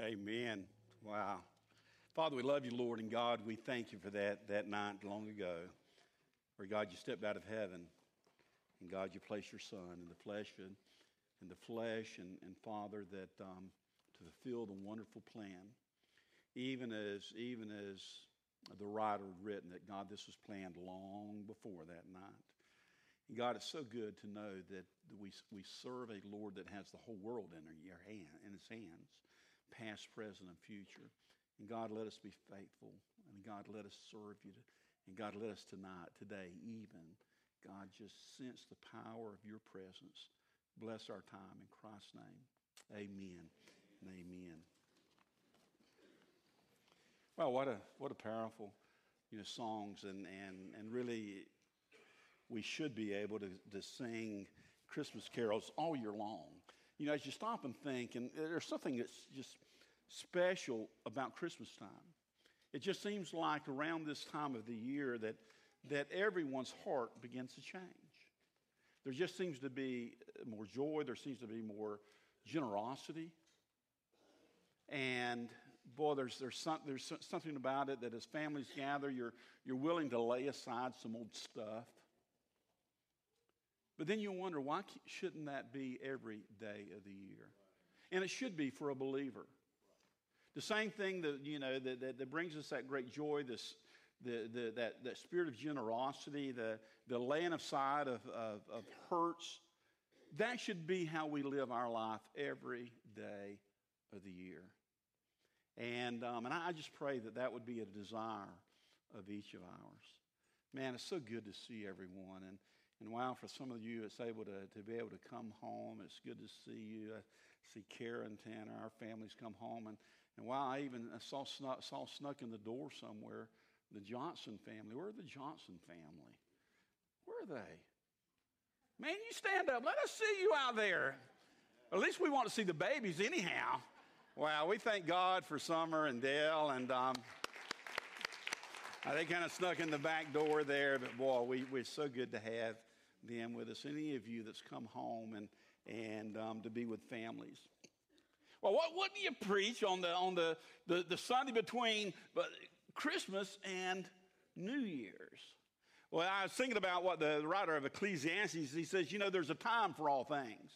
Amen. Wow. Father, we love you, Lord, and God, we thank you for that, that night long ago where, God, you stepped out of heaven and, God, you placed your Son in the flesh and, in the flesh and, and Father, that um, to fulfill the wonderful plan, even as, even as the writer had written that, God, this was planned long before that night. And God, it's so good to know that we, we serve a Lord that has the whole world in, hand, in his hands past, present, and future. And God, let us be faithful. And God, let us serve you. And God, let us tonight, today, even, God, just sense the power of your presence. Bless our time in Christ's name. Amen and amen. Well, what a what a powerful, you know, songs and and and really, we should be able to to sing Christmas carols all year long you know, as you stop and think, and there's something that's just special about Christmas time. It just seems like around this time of the year that, that everyone's heart begins to change. There just seems to be more joy, there seems to be more generosity. And boy, there's, there's, some, there's something about it that as families gather, you're, you're willing to lay aside some old stuff but then you wonder, why shouldn't that be every day of the year? And it should be for a believer. The same thing that, you know, that, that, that brings us that great joy, this, the, the, that, that spirit of generosity, the, the laying aside of, of, of hurts, that should be how we live our life every day of the year. And, um, and I just pray that that would be a desire of each of ours. Man, it's so good to see everyone. And, and wow, for some of you, it's able to, to be able to come home. It's good to see you. I see Karen, Tanner, our families come home. And, and wow, I even saw snuck, saw snuck in the door somewhere the Johnson family. Where are the Johnson family? Where are they? Man, you stand up. Let us see you out there. At least we want to see the babies, anyhow. Wow, we thank God for Summer and Dale. And um, they kind of snuck in the back door there. But boy, we, we're so good to have them with us, any of you that's come home and, and um, to be with families. Well, what, what do you preach on the, on the, the, the Sunday between Christmas and New Year's? Well, I was thinking about what the writer of Ecclesiastes, he says, you know, there's a time for all things.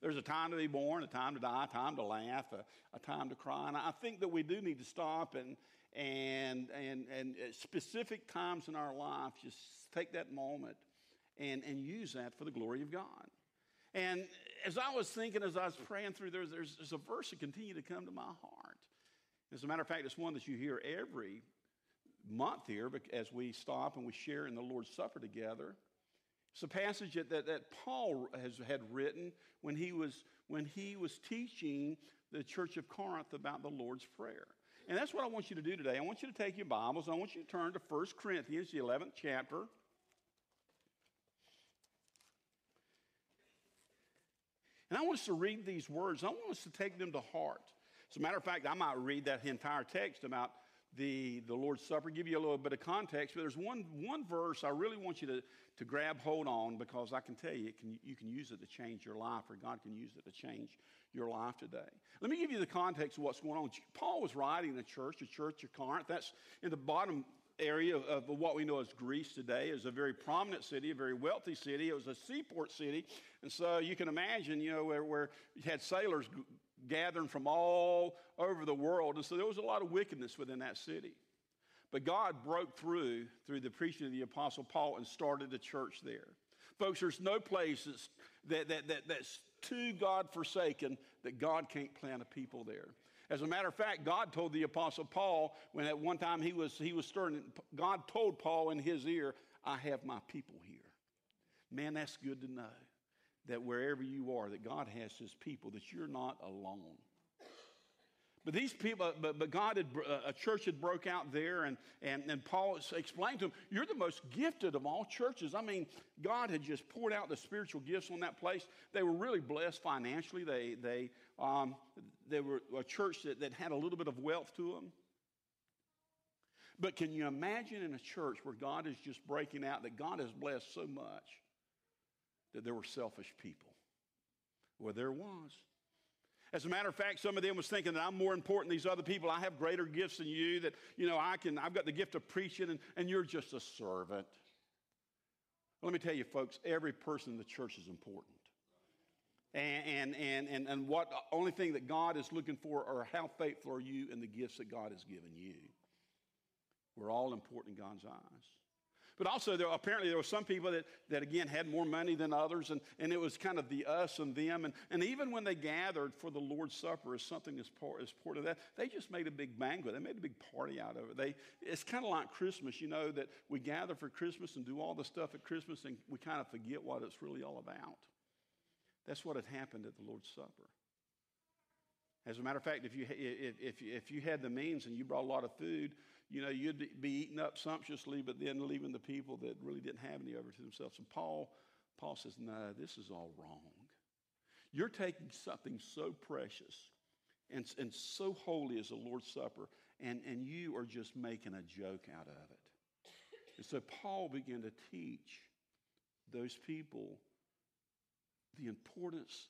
There's a time to be born, a time to die, a time to laugh, a, a time to cry. And I think that we do need to stop and, and, and, and specific times in our life, just take that moment and, and use that for the glory of God. And as I was thinking, as I was praying through, there's, there's, there's a verse that continued to come to my heart. As a matter of fact, it's one that you hear every month here as we stop and we share in the Lord's Supper together. It's a passage that, that, that, Paul has, had written when he, was, when he was teaching the church of Corinth about the Lord's Prayer. And that's what I want you to do today. I want you to take your Bibles. I want you to turn to 1 Corinthians, the 11th chapter. And I want us to read these words. I want us to take them to heart. As a matter of fact, I might read that entire text about the, the Lord's Supper, give you a little bit of context, but there's one, one verse I really want you to, to grab hold on because I can tell you can, you can use it to change your life, or God can use it to change your life today. Let me give you the context of what's going on. Paul was writing the church, the church of Corinth. That's in the bottom area of, of, what we know as Greece today. It was a very prominent city, a very wealthy city. It was a seaport city. And so you can imagine, you know, where, where you had sailors g- gathering from all over the world. And so there was a lot of wickedness within that city. But God broke through through the preaching of the Apostle Paul and started a church there. Folks, there's no place that, that, that, that's too God forsaken that God can't plant a people there. As a matter of fact, God told the Apostle Paul when at one time he was, he was stirring, God told Paul in his ear, I have my people here. Man, that's good to know that wherever you are, that God has his people, that you're not alone. But these people, but, but God had, uh, a church had broke out there, and, and, and Paul explained to them, You're the most gifted of all churches. I mean, God had just poured out the spiritual gifts on that place. They were really blessed financially. They, they, um, they were a church that, that had a little bit of wealth to them. But can you imagine in a church where God is just breaking out, that God has blessed so much that there were selfish people? Well, there was. As a matter of fact, some of them was thinking that I'm more important than these other people. I have greater gifts than you, that, you know, I can, I've got the gift of preaching, and, and you're just a servant. Let me tell you, folks, every person in the church is important. And, and, and, and, what only thing that God is looking for are how faithful are you in the gifts that God has given you. We're all important in God's eyes. But also, there, apparently, there were some people that, that, again, had more money than others, and, and it was kind of the us and them. And, and even when they gathered for the Lord's Supper as something as part, as part of that, they just made a big banquet. They made a big party out of it. They, it's kind of like Christmas, you know, that we gather for Christmas and do all the stuff at Christmas, and we kind of forget what it's really all about. That's what had happened at the Lord's Supper. As a matter of fact, if you, if, if, you had the means and you brought a lot of food, you know, you'd be eating up sumptuously, but then leaving the people that really didn't have any over to themselves. And Paul, Paul says, no, this is all wrong. You're taking something so precious and, and so holy as the Lord's Supper, and, and you are just making a joke out of it. And so Paul began to teach those people the importance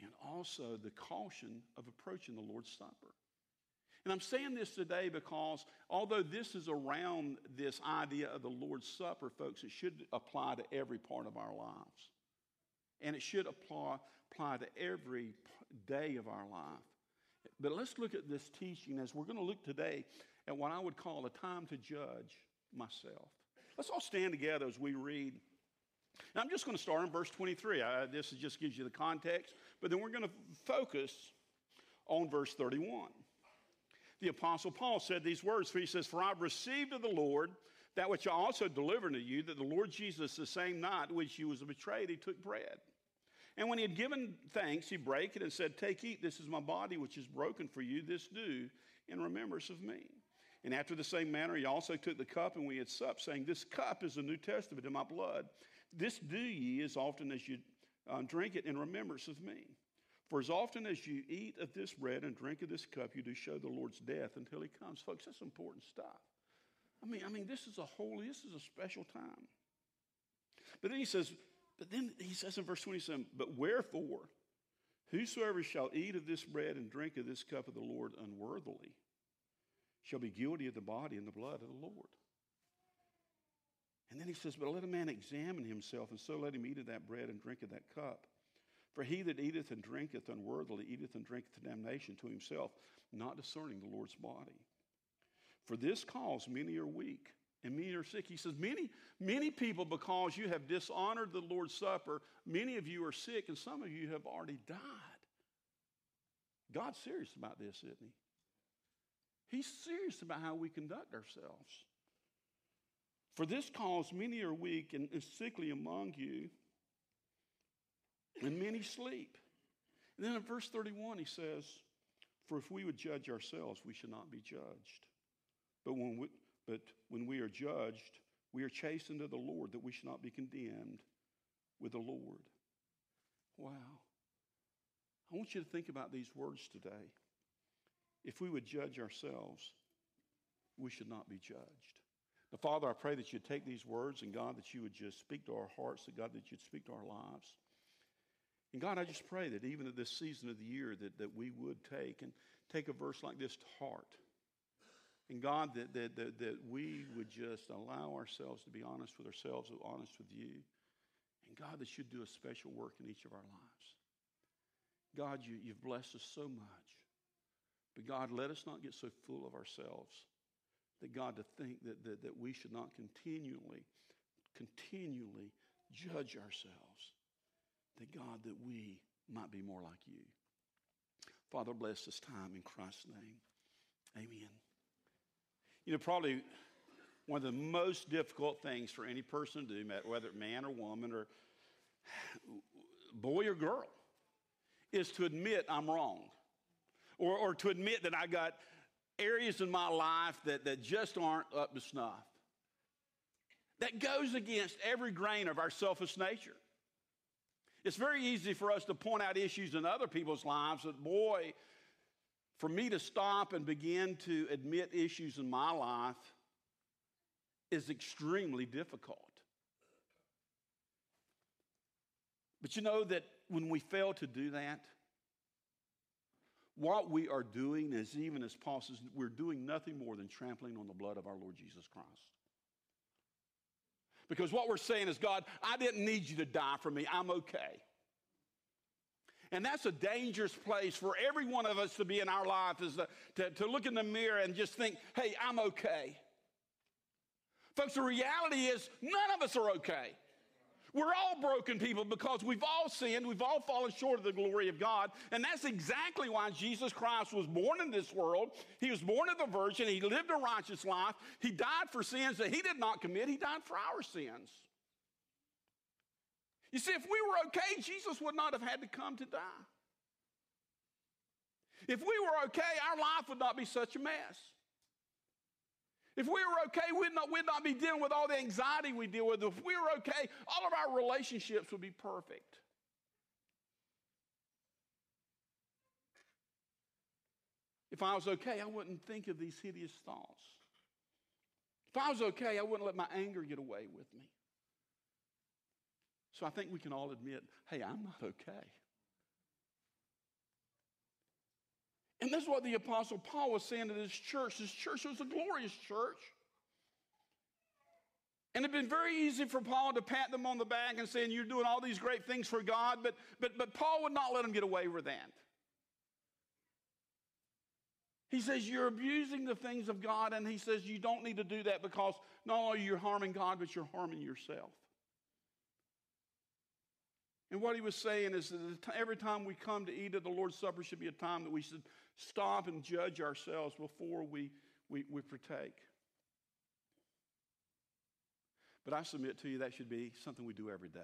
and also the caution of approaching the Lord's Supper. And I'm saying this today because although this is around this idea of the Lord's Supper, folks, it should apply to every part of our lives. And it should apply, apply to every day of our life. But let's look at this teaching as we're going to look today at what I would call a time to judge myself. Let's all stand together as we read. Now, I'm just going to start in verse 23. Uh, this just gives you the context, but then we're going to focus on verse 31 the Apostle Paul said these words, for he says, For I've received of the Lord that which I also delivered to you, that the Lord Jesus, the same night which he was betrayed, he took bread. And when he had given thanks, he brake it and said, Take, eat, this is my body which is broken for you. This do in remembrance of me. And after the same manner, he also took the cup, and we had supped, saying, This cup is the New Testament in my blood. This do ye as often as you uh, drink it in remembrance of me. For as often as you eat of this bread and drink of this cup, you do show the Lord's death until he comes. Folks, that's important stuff. I mean, I mean, this is a holy, this is a special time. But then he says, but then he says in verse 27, but wherefore, whosoever shall eat of this bread and drink of this cup of the Lord unworthily shall be guilty of the body and the blood of the Lord. And then he says, But let a man examine himself, and so let him eat of that bread and drink of that cup. For he that eateth and drinketh unworthily eateth and drinketh to damnation to himself, not discerning the Lord's body. For this cause many are weak and many are sick. He says, Many, many people, because you have dishonored the Lord's Supper, many of you are sick, and some of you have already died. God's serious about this, isn't he? He's serious about how we conduct ourselves. For this cause many are weak and, sickly among you and many sleep. And then in verse 31, he says, For if we would judge ourselves, we should not be judged. But when we, but when we are judged, we are chastened of the Lord, that we should not be condemned with the Lord. Wow. I want you to think about these words today. If we would judge ourselves, we should not be judged. Now, Father, I pray that you'd take these words and God, that you would just speak to our hearts, that God, that you'd speak to our lives. And God, I just pray that even at this season of the year that, that we would take and take a verse like this to heart. And God, that, that, that, that we would just allow ourselves to be honest with ourselves, honest with you. And God, that you'd do a special work in each of our lives. God, you, you've blessed us so much. But God, let us not get so full of ourselves that God, to think that, that, that we should not continually, continually judge ourselves that God, that we might be more like you. Father, bless this time in Christ's name. Amen. You know, probably one of the most difficult things for any person to do, whether man or woman or boy or girl, is to admit I'm wrong. Or, or to admit that I got areas in my life that, that just aren't up to snuff. That goes against every grain of our selfish nature. It's very easy for us to point out issues in other people's lives, but boy, for me to stop and begin to admit issues in my life is extremely difficult. But you know that when we fail to do that, what we are doing is even as Paul says, we're doing nothing more than trampling on the blood of our Lord Jesus Christ. Because what we're saying is, God, I didn't need you to die for me. I'm okay. And that's a dangerous place for every one of us to be in our life is to, to, to look in the mirror and just think, hey, I'm okay. Folks, the reality is none of us are okay. We're all broken people because we've all sinned. We've all fallen short of the glory of God. And that's exactly why Jesus Christ was born in this world. He was born of the virgin. He lived a righteous life. He died for sins that he did not commit. He died for our sins. You see, if we were okay, Jesus would not have had to come to die. If we were okay, our life would not be such a mess. If we were okay, we'd not, we'd not be dealing with all the anxiety we deal with. If we were okay, all of our relationships would be perfect. If I was okay, I wouldn't think of these hideous thoughts. If I was okay, I wouldn't let my anger get away with me. So I think we can all admit hey, I'm not okay. And this is what the Apostle Paul was saying to this church. This church was a glorious church. And it'd been very easy for Paul to pat them on the back and saying, You're doing all these great things for God, but, but, but Paul would not let them get away with that. He says, You're abusing the things of God, and he says, You don't need to do that because not only are you harming God, but you're harming yourself. And what he was saying is that every time we come to eat at the Lord's Supper should be a time that we should stop and judge ourselves before we, we, we partake. But I submit to you that should be something we do every day.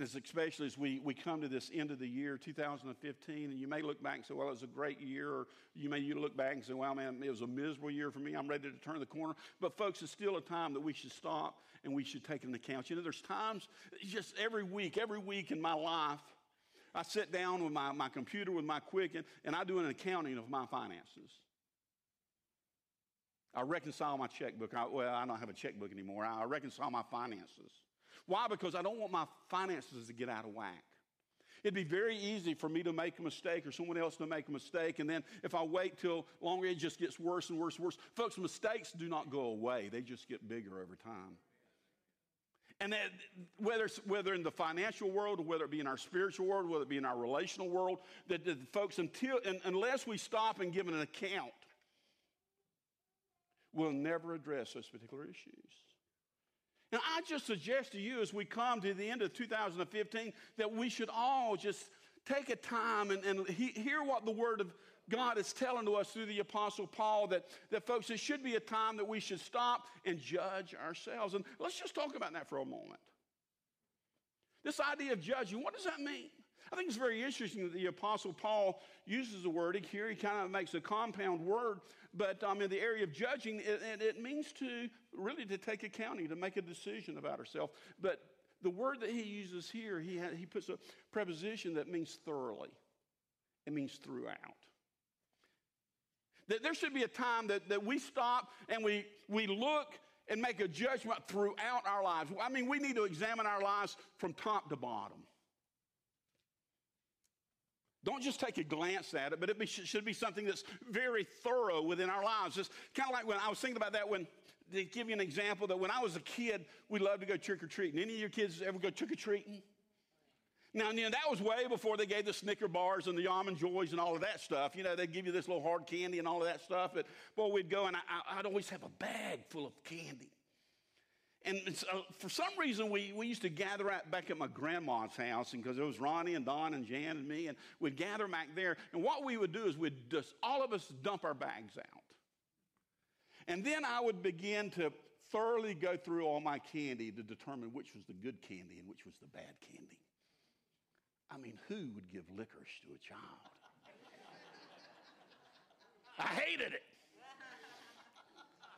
As especially as we, we come to this end of the year, 2015, and you may look back and say, well, it was a great year, or you may you look back and say, well, man, it was a miserable year for me. I'm ready to turn the corner. But, folks, it's still a time that we should stop and we should take into account. You know, there's times, just every week, every week in my life, I sit down with my, my computer with my Quicken and I do an accounting of my finances. I reconcile my checkbook. I, well, I don't have a checkbook anymore. I reconcile my finances. Why? Because I don't want my finances to get out of whack. It'd be very easy for me to make a mistake or someone else to make a mistake, and then if I wait till longer, it just gets worse and worse and worse. Folks, mistakes do not go away, they just get bigger over time. And that, whether, whether in the financial world, or whether it be in our spiritual world, whether it be in our relational world, that, that folks, until, and, unless we stop and give an account, we'll never address those particular issues. Now, I just suggest to you as we come to the end of 2015 that we should all just take a time and, and he, hear what the Word of God is telling to us through the Apostle Paul that, that, folks, it should be a time that we should stop and judge ourselves. And let's just talk about that for a moment. This idea of judging, what does that mean? I think it's very interesting that the Apostle Paul uses the word here. He kind of makes a compound word, but um, in the area of judging, it, it, means to really to take accounting, to make a decision about ourselves. But the word that he uses here, he, ha- he puts a preposition that means thoroughly, it means throughout. That there should be a time that, that we stop and we, we look and make a judgment throughout our lives. I mean, we need to examine our lives from top to bottom. Don't just take a glance at it, but it be, should be something that's very thorough within our lives. Just kind of like when I was thinking about that when, to give you an example, that when I was a kid, we loved to go trick or treating. Any of your kids ever go trick or treating? Now, you know, that was way before they gave the Snicker bars and the almond joys and all of that stuff. You know, they'd give you this little hard candy and all of that stuff. But, boy, we'd go and I, would always have a bag full of candy. And so uh, for some reason, we, we used to gather at, back at my grandma's house, and because it was Ronnie and Don and Jan and me, and we'd gather back there. And what we would do is we'd just, all of us dump our bags out. And then I would begin to thoroughly go through all my candy to determine which was the good candy and which was the bad candy. I mean, who would give licorice to a child? I hated it.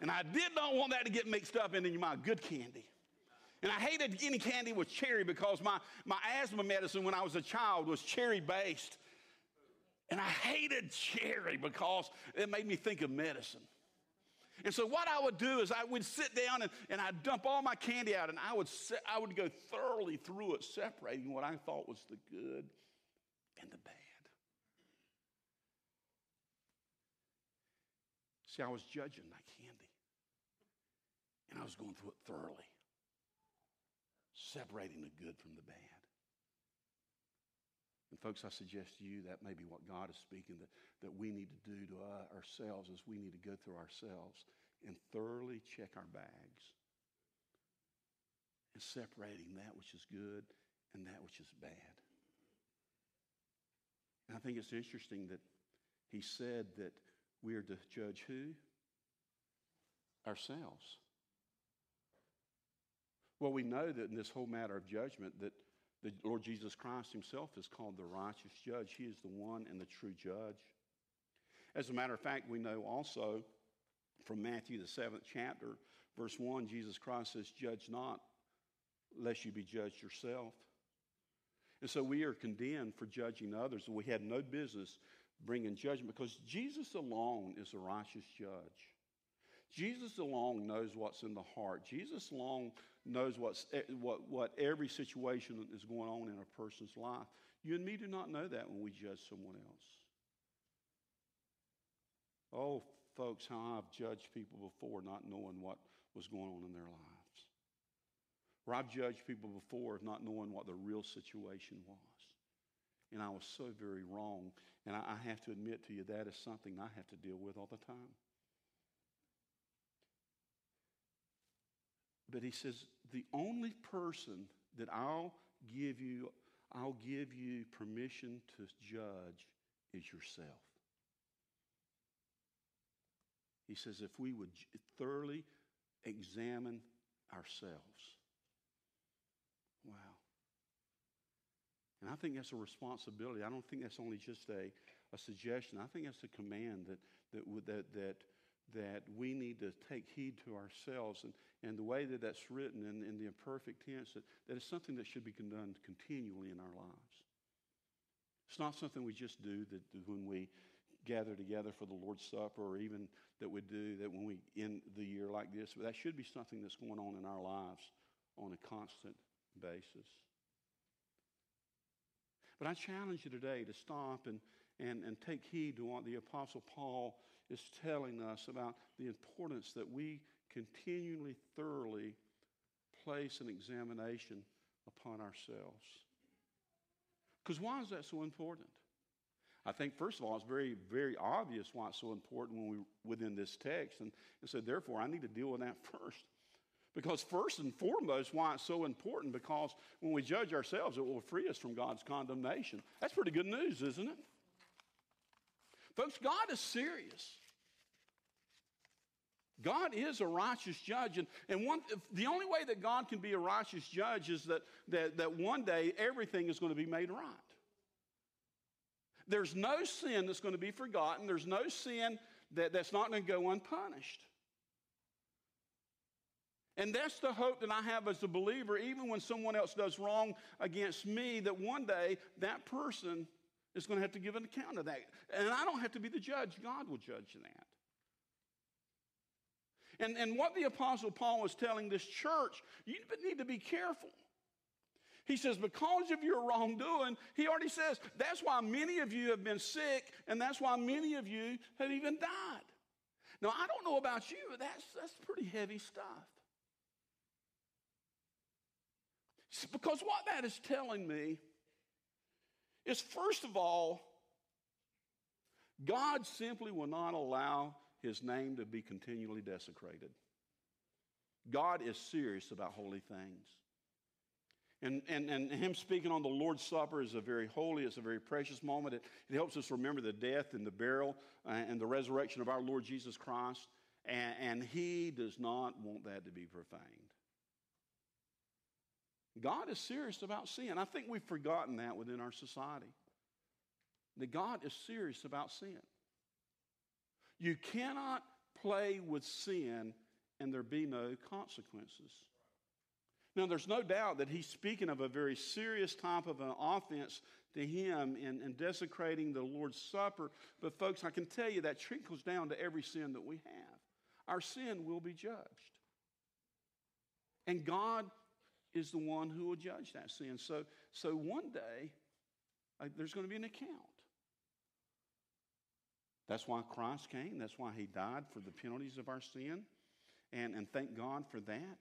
And I did not want that to get mixed up into my good candy. And I hated any candy with cherry because my, my asthma medicine when I was a child was cherry based. And I hated cherry because it made me think of medicine. And so what I would do is I would sit down and, and I'd dump all my candy out and I would, se- I would go thoroughly through it, separating what I thought was the good and the bad. See, I was judging my candy. And I was going through it thoroughly, separating the good from the bad. Folks, I suggest to you that may be what God is speaking that, that we need to do to uh, ourselves is we need to go through ourselves and thoroughly check our bags and separating that which is good and that which is bad. And I think it's interesting that he said that we are to judge who? Ourselves. Well, we know that in this whole matter of judgment that the Lord Jesus Christ himself is called the righteous judge. He is the one and the true judge. As a matter of fact, we know also from Matthew, the seventh chapter, verse 1, Jesus Christ says, Judge not, lest you be judged yourself. And so we are condemned for judging others. We had no business bringing judgment because Jesus alone is the righteous judge. Jesus alone knows what's in the heart. Jesus alone knows what's, what, what every situation is going on in a person's life. You and me do not know that when we judge someone else. Oh, folks, how I've judged people before not knowing what was going on in their lives. Or I've judged people before not knowing what the real situation was. And I was so very wrong. And I have to admit to you, that is something I have to deal with all the time. But he says, the only person that I'll give you, I'll give you permission to judge is yourself. He says, if we would thoroughly examine ourselves. Wow. And I think that's a responsibility. I don't think that's only just a, a suggestion. I think that's a command that, that, that, that that we need to take heed to ourselves. And, and the way that that's written in, in the imperfect tense, that, that is something that should be done continually in our lives. It's not something we just do that when we gather together for the Lord's Supper or even that we do that when we end the year like this, but that should be something that's going on in our lives on a constant basis. But I challenge you today to stop and, and, and take heed to what the Apostle Paul is telling us about the importance that we continually, thoroughly place an examination upon ourselves. Because why is that so important? I think, first of all, it's very, very obvious why it's so important when we within this text. And, and so, therefore, I need to deal with that first. Because, first and foremost, why it's so important, because when we judge ourselves, it will free us from God's condemnation. That's pretty good news, isn't it? Folks, God is serious. God is a righteous judge. And, and one, the only way that God can be a righteous judge is that, that, that one day everything is going to be made right. There's no sin that's going to be forgotten, there's no sin that, that's not going to go unpunished. And that's the hope that I have as a believer, even when someone else does wrong against me, that one day that person is going to have to give an account of that. And I don't have to be the judge, God will judge that. And, and what the Apostle Paul is telling this church, you need to be careful. He says, because of your wrongdoing, he already says, that's why many of you have been sick, and that's why many of you have even died. Now, I don't know about you, but that's, that's pretty heavy stuff. Because what that is telling me is, first of all, God simply will not allow his name to be continually desecrated. God is serious about holy things. And, and, and him speaking on the Lord's Supper is a very holy, it's a very precious moment. It, it helps us remember the death and the burial uh, and the resurrection of our Lord Jesus Christ. And, and he does not want that to be profaned. God is serious about sin. I think we've forgotten that within our society. That God is serious about sin. You cannot play with sin and there be no consequences. Now, there's no doubt that he's speaking of a very serious type of an offense to him in, in desecrating the Lord's Supper. But, folks, I can tell you that trickles down to every sin that we have. Our sin will be judged. And God is the one who will judge that sin. So, so one day, uh, there's going to be an account. That's why Christ came. That's why he died for the penalties of our sin. And, and thank God for that.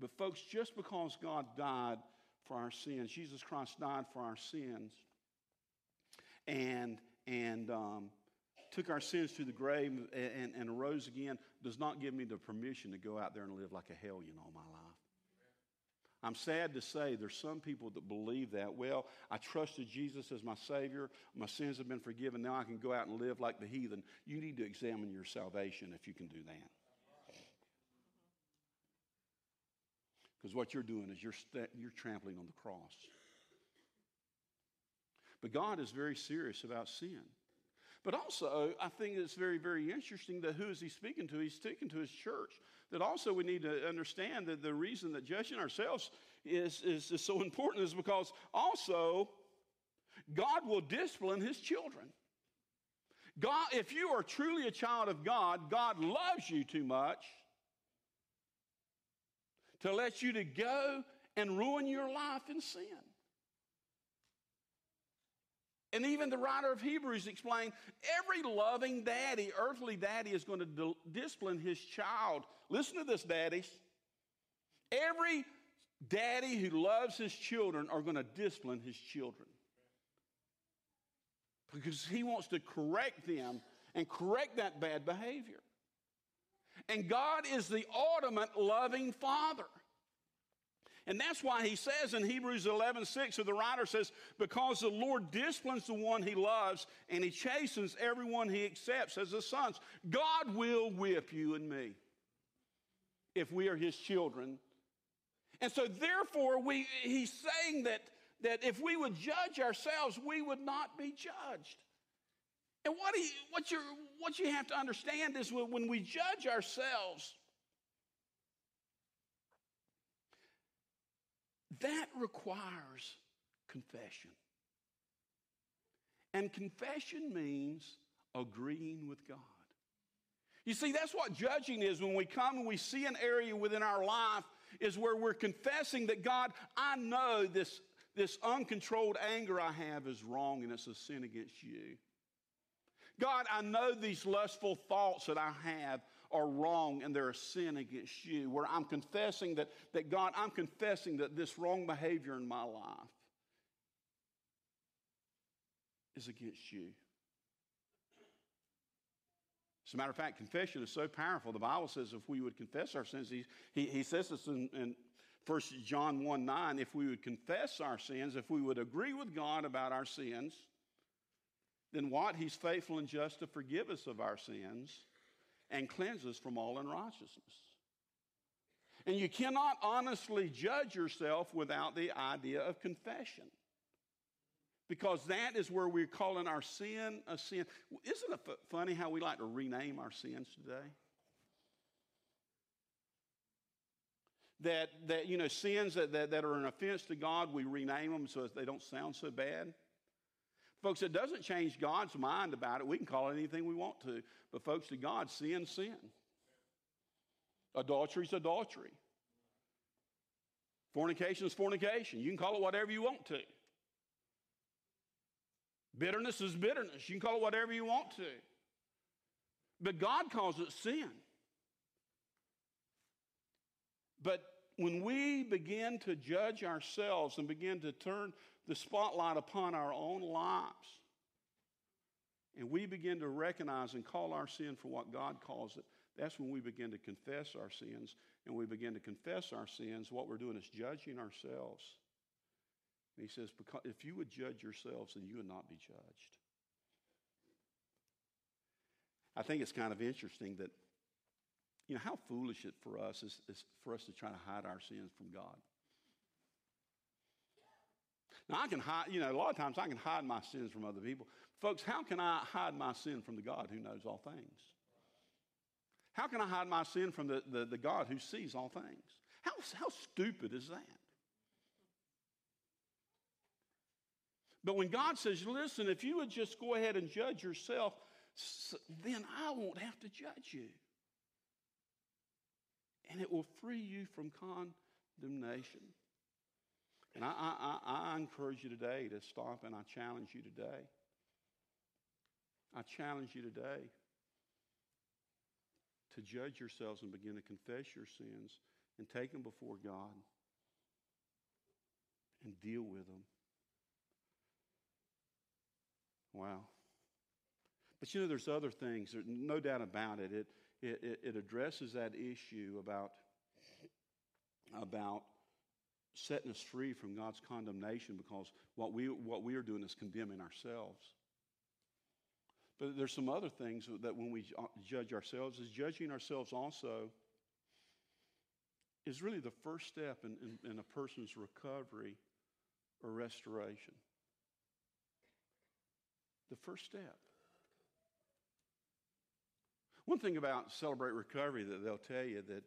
But, folks, just because God died for our sins, Jesus Christ died for our sins, and, and um, took our sins to the grave and, and, arose again, does not give me the permission to go out there and live like a hellion all my life. I'm sad to say there's some people that believe that. Well, I trusted Jesus as my Savior. My sins have been forgiven. Now I can go out and live like the heathen. You need to examine your salvation if you can do that. Because what you're doing is you're, st- you're trampling on the cross. But God is very serious about sin. But also, I think it's very, very interesting that who is he speaking to? He's speaking to his church. That also we need to understand that the reason that judging ourselves is, is, is so important is because also God will discipline his children. God, if you are truly a child of God, God loves you too much to let you to go and ruin your life in sin. And even the writer of Hebrews explained every loving daddy, earthly daddy, is going to discipline his child. Listen to this, daddies. Every daddy who loves his children are going to discipline his children because he wants to correct them and correct that bad behavior. And God is the ultimate loving father. And that's why he says in Hebrews 11 6, the writer says, Because the Lord disciplines the one he loves, and he chastens everyone he accepts as his sons. God will whip you and me if we are his children. And so, therefore, we, he's saying that, that if we would judge ourselves, we would not be judged. And what, what, you what you have to understand is when we judge ourselves, that requires confession. And confession means agreeing with God. You see, that's what judging is when we come and we see an area within our life is where we're confessing that God, I know this, this uncontrolled anger I have is wrong and it's a sin against you. God, I know these lustful thoughts that I have are wrong and they're a sin against you. Where I'm confessing that, that God, I'm confessing that this wrong behavior in my life is against you. As a matter of fact, confession is so powerful. The Bible says if we would confess our sins, he, he, he says this in, in 1 John 1 9, if we would confess our sins, if we would agree with God about our sins, then what? He's faithful and just to forgive us of our sins and cleanse us from all unrighteousness. And you cannot honestly judge yourself without the idea of confession. Because that is where we're calling our sin a sin. Isn't it funny how we like to rename our sins today? That, that you know, sins that, that, that are an offense to God, we rename them so they don't sound so bad. Folks, it doesn't change God's mind about it. We can call it anything we want to. But, folks, to God, sin, sin. Adultery is adultery. Fornication is fornication. You can call it whatever you want to. Bitterness is bitterness. You can call it whatever you want to. But God calls it sin. But when we begin to judge ourselves and begin to turn the spotlight upon our own lives. And we begin to recognize and call our sin for what God calls it. That's when we begin to confess our sins. And we begin to confess our sins. What we're doing is judging ourselves. And he says, because if you would judge yourselves, then you would not be judged. I think it's kind of interesting that, you know, how foolish it for us is, is for us to try to hide our sins from God. Now, I can hide, you know, a lot of times I can hide my sins from other people. Folks, how can I hide my sin from the God who knows all things? How can I hide my sin from the, the, the God who sees all things? How, how stupid is that? But when God says, listen, if you would just go ahead and judge yourself, then I won't have to judge you. And it will free you from condemnation. And I, I, I encourage you today to stop and I challenge you today. I challenge you today to judge yourselves and begin to confess your sins and take them before God and deal with them. Wow. But you know, there's other things, there's no doubt about it. It, it, it addresses that issue about, about setting us free from God's condemnation because what we, what we are doing is condemning ourselves. But there's some other things that when we uh, judge ourselves, is judging ourselves also is really the first step in, in, in a person's recovery or restoration. The first step. One thing about Celebrate Recovery that they'll tell you that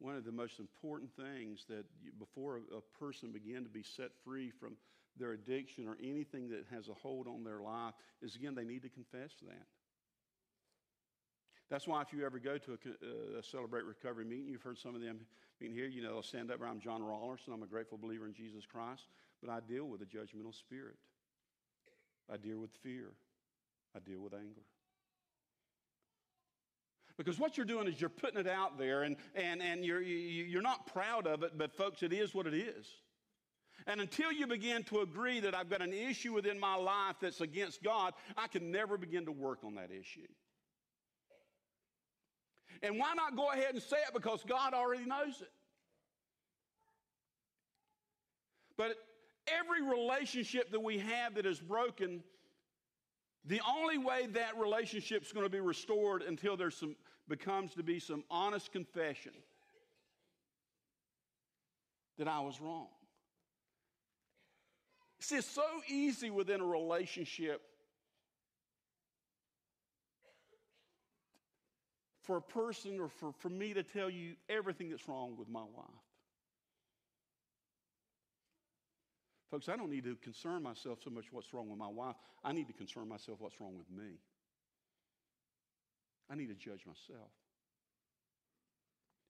one of the most important things that you, before a, a person begin to be set free from their addiction or anything that has a hold on their life is again they need to confess that. That's why if you ever go to a, uh, a, Celebrate Recovery meeting, you've heard some of them meeting here, you know, they'll stand up, I'm John Rollerson, I'm a grateful believer in Jesus Christ, but I deal with a judgmental spirit. I deal with fear. I deal with anger. Because what you're doing is you're putting it out there and, and, and you're, you're not proud of it, but folks, it is what it is. And until you begin to agree that I've got an issue within my life that's against God, I can never begin to work on that issue. And why not go ahead and say it? Because God already knows it. But every relationship that we have that is broken, the only way that relationship is going to be restored until there becomes to be some honest confession that I was wrong. See, it's so easy within a relationship for a person or for, for me to tell you everything that's wrong with my wife. Folks, I don't need to concern myself so much what's wrong with my wife. I need to concern myself what's wrong with me. I need to judge myself.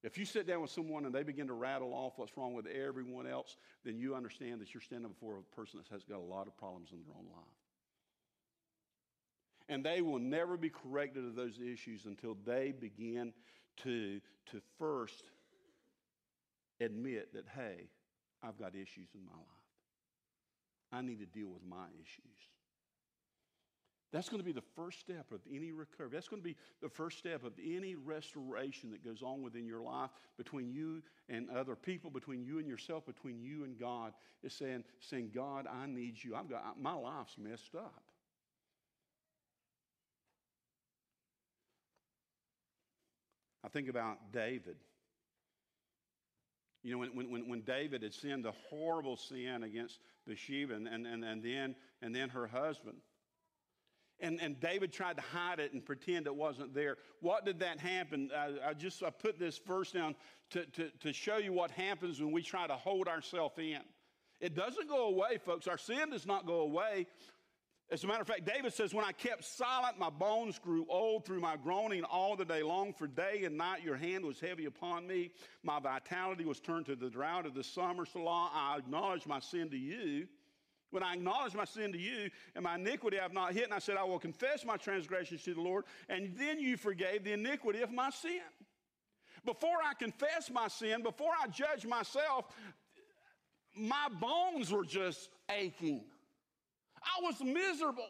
If you sit down with someone and they begin to rattle off what's wrong with everyone else, then you understand that you're standing before a person that has got a lot of problems in their own life. And they will never be corrected of those issues until they begin to, to first admit that, hey, I've got issues in my life. I need to deal with my issues. That's going to be the first step of any recovery. That's going to be the first step of any restoration that goes on within your life between you and other people, between you and yourself, between you and God. Is saying, saying, God, I need you. I've got my life's messed up. I think about David. You know, when, when, when David had sinned a horrible sin against Bathsheba and, and, and, then, and then her husband, and, and David tried to hide it and pretend it wasn't there. What did that happen? I, I just I put this verse down to, to, to show you what happens when we try to hold ourselves in. It doesn't go away, folks. Our sin does not go away. As a matter of fact, David says, When I kept silent, my bones grew old through my groaning all the day long. For day and night your hand was heavy upon me. My vitality was turned to the drought of the summer. So long I acknowledged my sin to you. When I acknowledged my sin to you and my iniquity I have not hidden, I said, I will confess my transgressions to the Lord, and then you forgave the iniquity of my sin. Before I confess my sin, before I judge myself, my bones were just aching. I was miserable.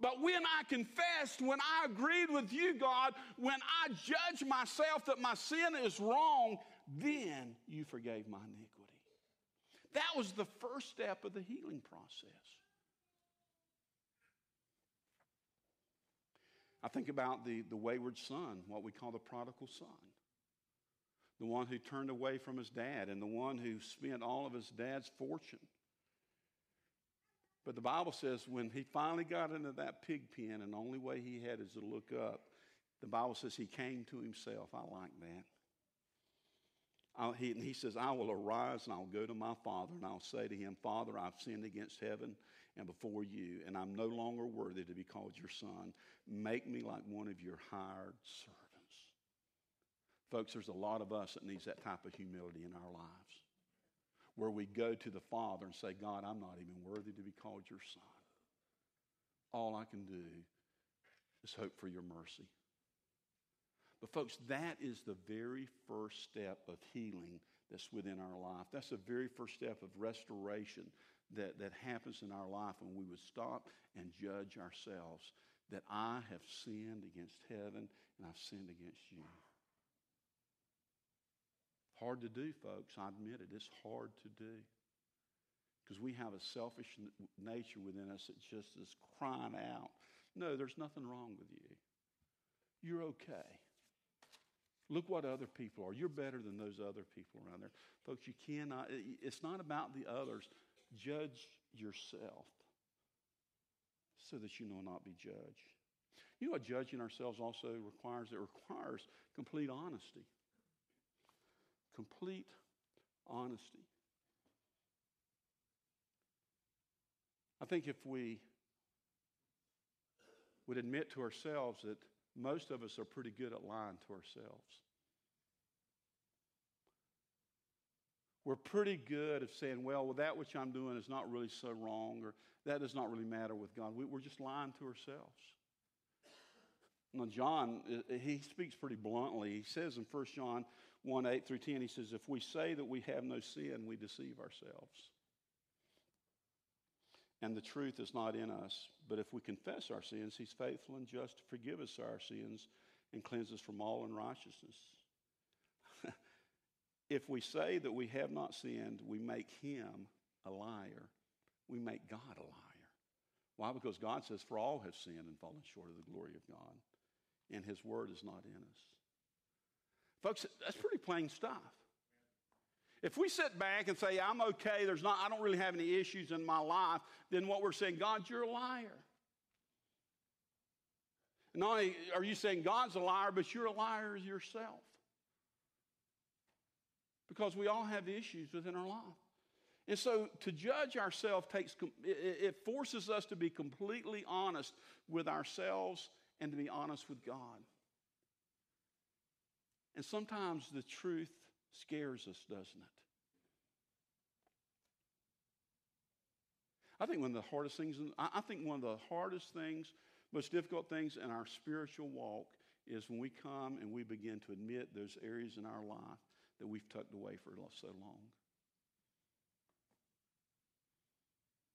But when I confessed, when I agreed with you, God, when I judged myself that my sin is wrong, then you forgave my iniquity. That was the first step of the healing process. I think about the, the wayward son, what we call the prodigal son. The one who turned away from his dad and the one who spent all of his dad's fortune but the Bible says when he finally got into that pig pen and the only way he had is to look up, the Bible says he came to himself. I like that. I'll, he, and he says, I will arise and I'll go to my father and I'll say to him, Father, I've sinned against heaven and before you, and I'm no longer worthy to be called your son. Make me like one of your hired servants. Folks, there's a lot of us that needs that type of humility in our lives where we go to the Father and say, God, I'm not even worthy to be called your son. All I can do is hope for your mercy. But, folks, that is the very first step of healing that's within our life. That's the very first step of restoration that, that happens in our life when we would stop and judge ourselves that I have sinned against heaven and I've sinned against you. Hard to do, folks. I admit it. It's hard to do. Because we have a selfish nature within us that just is crying out, No, there's nothing wrong with you. You're okay. Look what other people are. You're better than those other people around there. Folks, you cannot, it's not about the others. Judge yourself so that you will not be judged. You know what judging ourselves also requires? It requires complete honesty. Complete honesty. I think if we would admit to ourselves that most of us are pretty good at lying to ourselves. We're pretty good at saying, well, well, that which I'm doing is not really so wrong, or that does not really matter with God. We, we're just lying to ourselves. Now, John, he speaks pretty bluntly. He says in 1 John 1 8 through 10, he says, If we say that we have no sin, we deceive ourselves. And the truth is not in us. But if we confess our sins, he's faithful and just to forgive us our sins and cleanse us from all unrighteousness. if we say that we have not sinned, we make him a liar. We make God a liar. Why? Because God says, For all have sinned and fallen short of the glory of God and his word is not in us. Folks, that's pretty plain stuff. If we sit back and say, I'm okay, there's not, I don't really have any issues in my life, then what we're saying, God, you're a liar. Not only are you saying God's a liar, but you're a liar yourself. Because we all have issues within our life. And so to judge ourselves takes, it forces us to be completely honest with ourselves and to be honest with God. And sometimes the truth scares us, doesn't it? I think one of the hardest things, I think one of the hardest things, most difficult things in our spiritual walk is when we come and we begin to admit those areas in our life that we've tucked away for so long.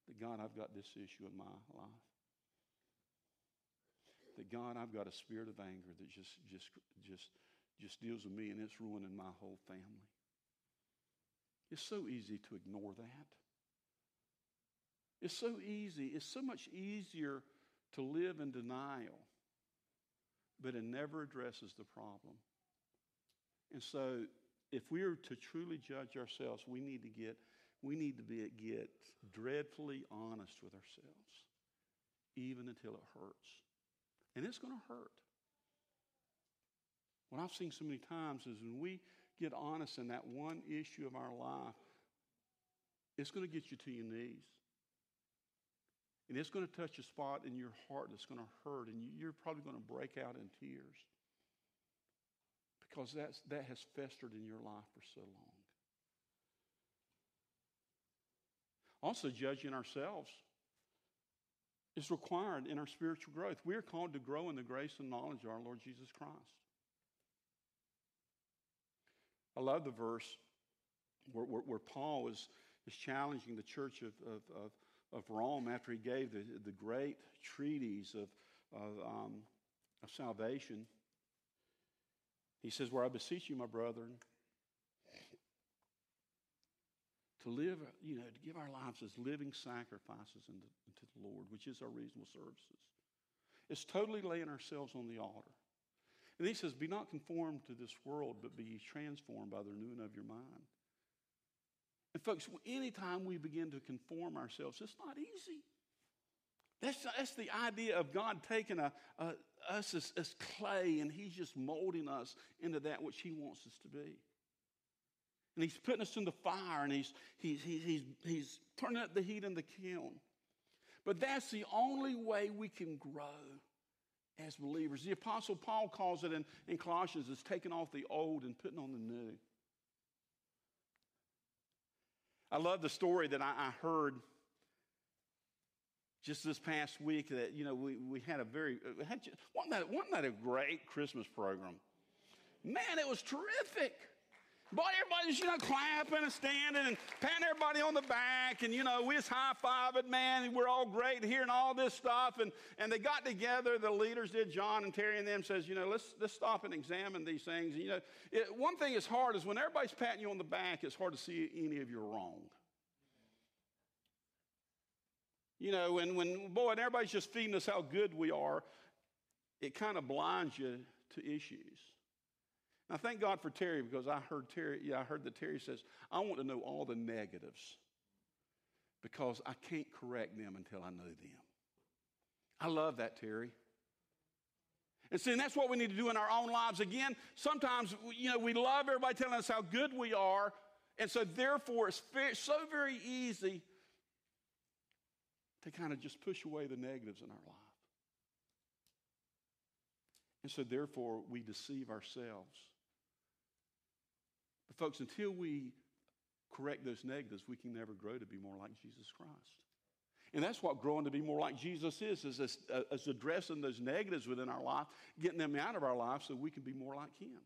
That God, I've got this issue in my life that God, I've got a spirit of anger that just, just, just, just deals with me and it's ruining my whole family. It's so easy to ignore that. It's so easy. It's so much easier to live in denial, but it never addresses the problem. And so, if we are to truly judge ourselves, we need to get we need to be get dreadfully honest with ourselves, even until it hurts. And it's going to hurt. What I've seen so many times is when we get honest in that one issue of our life, it's going to get you to your knees. And it's going to touch a spot in your heart that's going to hurt, and you're probably going to break out in tears because that's, that has festered in your life for so long. Also, judging ourselves is required in our spiritual growth. We are called to grow in the grace and knowledge of our Lord Jesus Christ. I love the verse where, where, where Paul is, is challenging the church of, of, of, of, Rome after he gave the, the great treatise of, of, um, of salvation. He says, Where I beseech you, my brethren, to live, you know, to give our lives as living sacrifices unto the Lord, which is our reasonable services. It's totally laying ourselves on the altar. And he says, Be not conformed to this world, but be transformed by the renewing of your mind. And folks, anytime we begin to conform ourselves, it's not easy. That's, that's the idea of God taking a, a us as, as clay and He's just molding us into that which He wants us to be. And he's putting us in the fire and he's, he's, he's, he's, he's turning up the heat in the kiln. But that's the only way we can grow as believers. The Apostle Paul calls it in, in Colossians as taking off the old and putting on the new. I love the story that I, I heard just this past week that, you know, we, we had a very, uh, had, wasn't, that, wasn't that a great Christmas program? Man, it was terrific. Boy, everybody's, you know, clapping and standing and patting everybody on the back. And, you know, we just high fiving, man. And we're all great hearing all this stuff. And, and they got together, the leaders did, John and Terry and them says, you know, let's, let's stop and examine these things. And, you know, it, one thing is hard is when everybody's patting you on the back, it's hard to see any of your wrong. You know, when, when boy, and everybody's just feeding us how good we are, it kind of blinds you to issues. Now, thank God for Terry because I heard Terry, yeah, I heard that Terry says, I want to know all the negatives because I can't correct them until I know them. I love that, Terry. And see, and that's what we need to do in our own lives. Again, sometimes, you know, we love everybody telling us how good we are, and so therefore it's so very easy to kind of just push away the negatives in our life. And so therefore we deceive ourselves. But, folks, until we correct those negatives, we can never grow to be more like Jesus Christ. And that's what growing to be more like Jesus is, is, uh, is addressing those negatives within our life, getting them out of our life so we can be more like Him.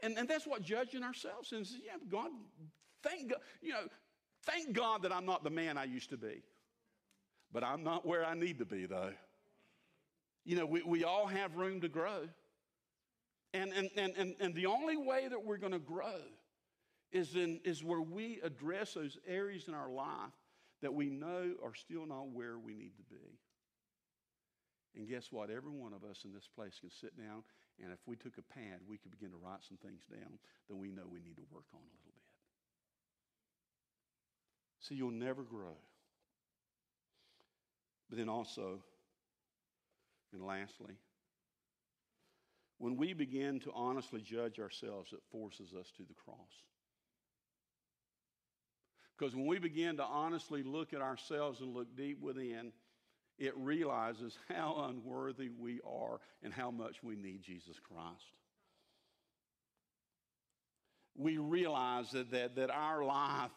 And, and that's what judging ourselves is. Yeah, God, thank God, you know, thank God that I'm not the man I used to be. But I'm not where I need to be, though. You know, we, we all have room to grow. And, and, and, and, and the only way that we're going to grow is, in, is where we address those areas in our life that we know are still not where we need to be. And guess what? Every one of us in this place can sit down, and if we took a pad, we could begin to write some things down that we know we need to work on a little bit. See, you'll never grow. But then also, and lastly, when we begin to honestly judge ourselves, it forces us to the cross. Because when we begin to honestly look at ourselves and look deep within, it realizes how unworthy we are and how much we need Jesus Christ. We realize that, that, that our life,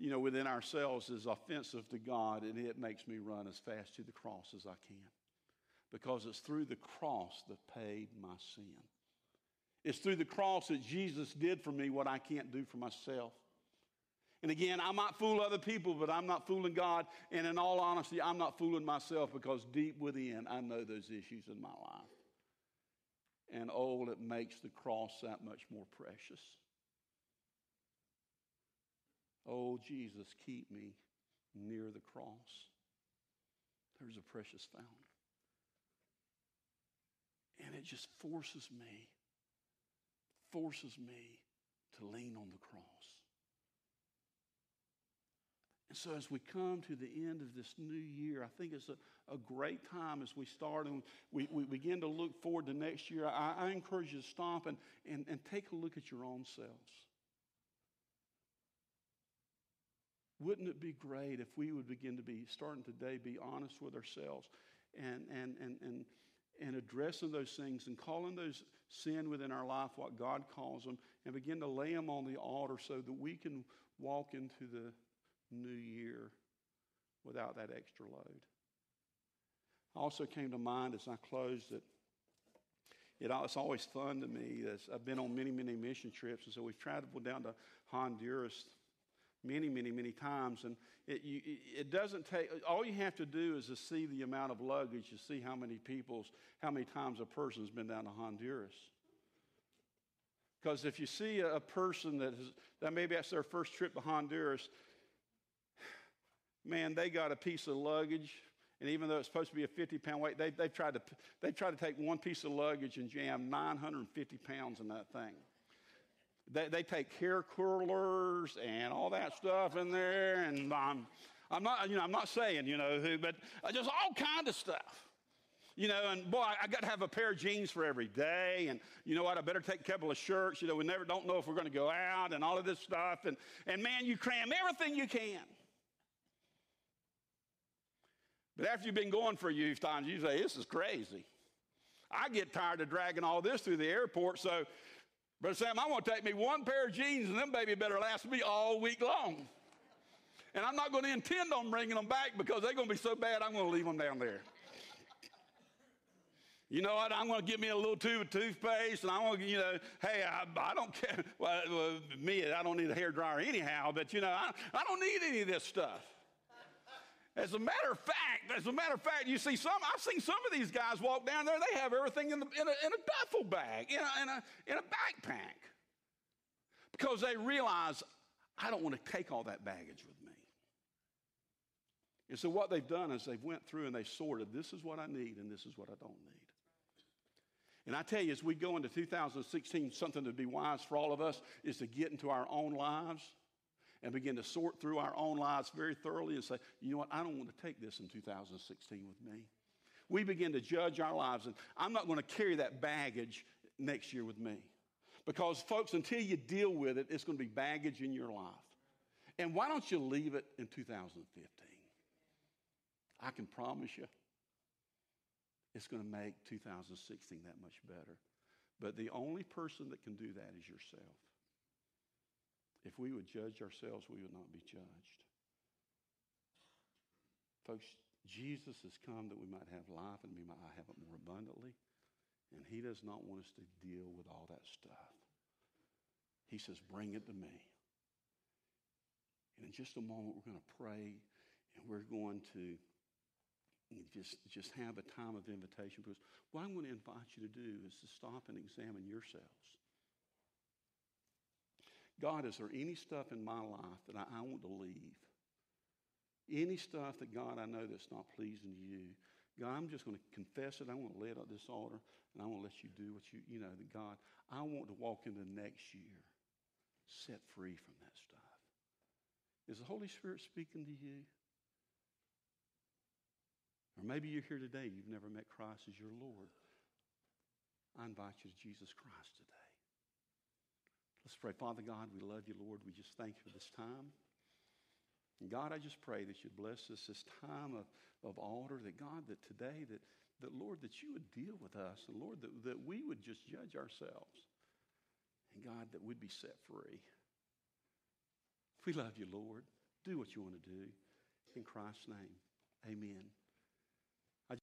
you know, within ourselves is offensive to God, and it makes me run as fast to the cross as I can because it's through the cross that paid my sin. It's through the cross that Jesus did for me what I can't do for myself. And again, I might fool other people, but I'm not fooling God. And in all honesty, I'm not fooling myself because deep within, I know those issues in my life. And oh, it makes the cross that much more precious. Oh, Jesus, keep me near the cross. There's a precious fountain. And it just forces me, forces me to lean on the cross. And so, as we come to the end of this new year, I think it's a, a great time as we start and we, we begin to look forward to next year. I, I encourage you to stop and, and, and take a look at your own selves. Wouldn't it be great if we would begin to be, starting today, be honest with ourselves and, and, and, and and addressing those things and calling those sin within our life what God calls them and begin to lay them on the altar so that we can walk into the new year without that extra load. Also came to mind as I closed that it, it's always fun to me. I've been on many, many mission trips, and so we've traveled down to Honduras many, many, many times. And it, you, it doesn't take, all you have to do is to see the amount of luggage to see how many people's, how many times a person's been down to Honduras. Because if you see a person that, has, that maybe that's their first trip to Honduras, man, they got a piece of luggage. And even though it's supposed to be a 50 pound weight, they, they've, tried to, they've tried to take one piece of luggage and jam 950 pounds in that thing. They, they take hair curlers and all that stuff in there, and I'm, I'm not, you know, I'm not saying, you know, who, but uh, just all kind of stuff. You know, and boy, I got to have a pair of jeans for every day, and you know what? I better take a couple of shirts. You know, we never don't know if we're going to go out, and all of this stuff, and and man, you cram everything you can. But after you've been going for a few times, you say, "This is crazy." I get tired of dragging all this through the airport, so Brother Sam, I'm going to take me one pair of jeans and them baby better last me all week long. And I'm not going to intend on bringing them back because they're going to be so bad, I'm going to leave them down there. You know what? I'm going to get me a little tube of toothpaste, and I'm going to, you know, hey, I, I don't care. Well, me, I don't need a hair dryer anyhow, but you know, I, I don't need any of this stuff. As a matter of fact, as a matter of fact, you see some, I've seen some of these guys walk down there, they have everything in, the, in, a, in a duffel bag, in a, in, a, in a backpack. Because they realize, I don't want to take all that baggage with me. And so what they've done is they've went through and they sorted, this is what I need and this is what I don't need. And I tell you, as we go into 2016, something to be wise for all of us is to get into our own lives and begin to sort through our own lives very thoroughly and say, you know what, I don't want to take this in 2016 with me. We begin to judge our lives, and I'm not going to carry that baggage next year with me. Because, folks, until you deal with it, it's going to be baggage in your life. And why don't you leave it in 2015? I can promise you it's going to make 2016 that much better. But the only person that can do that is yourself. If we would judge ourselves, we would not be judged. Folks, Jesus has come that we might have life and we might have it more abundantly. And he does not want us to deal with all that stuff. He says, bring it to me. And in just a moment, we're going to pray and we're going to just, just have a time of invitation because what I'm going to invite you to do is to stop and examine yourselves. God, is there any stuff in my life that I, I want to leave? Any stuff that, God, I know that's not pleasing to you. God, I'm just going to confess it. I want to lay it at this altar, and I want to let you do what you, you know, that God, I want to walk into next year set free from that stuff. Is the Holy Spirit speaking to you? Or maybe you're here today, you've never met Christ as your Lord. I invite you to Jesus Christ today. Let's pray. Father God, we love you, Lord. We just thank you for this time. And God, I just pray that you bless us this time of, of altar, that God, that today, that, that Lord, that you would deal with us, and Lord, that, that we would just judge ourselves. And God, that we'd be set free. We love you, Lord. Do what you want to do. In Christ's name, amen.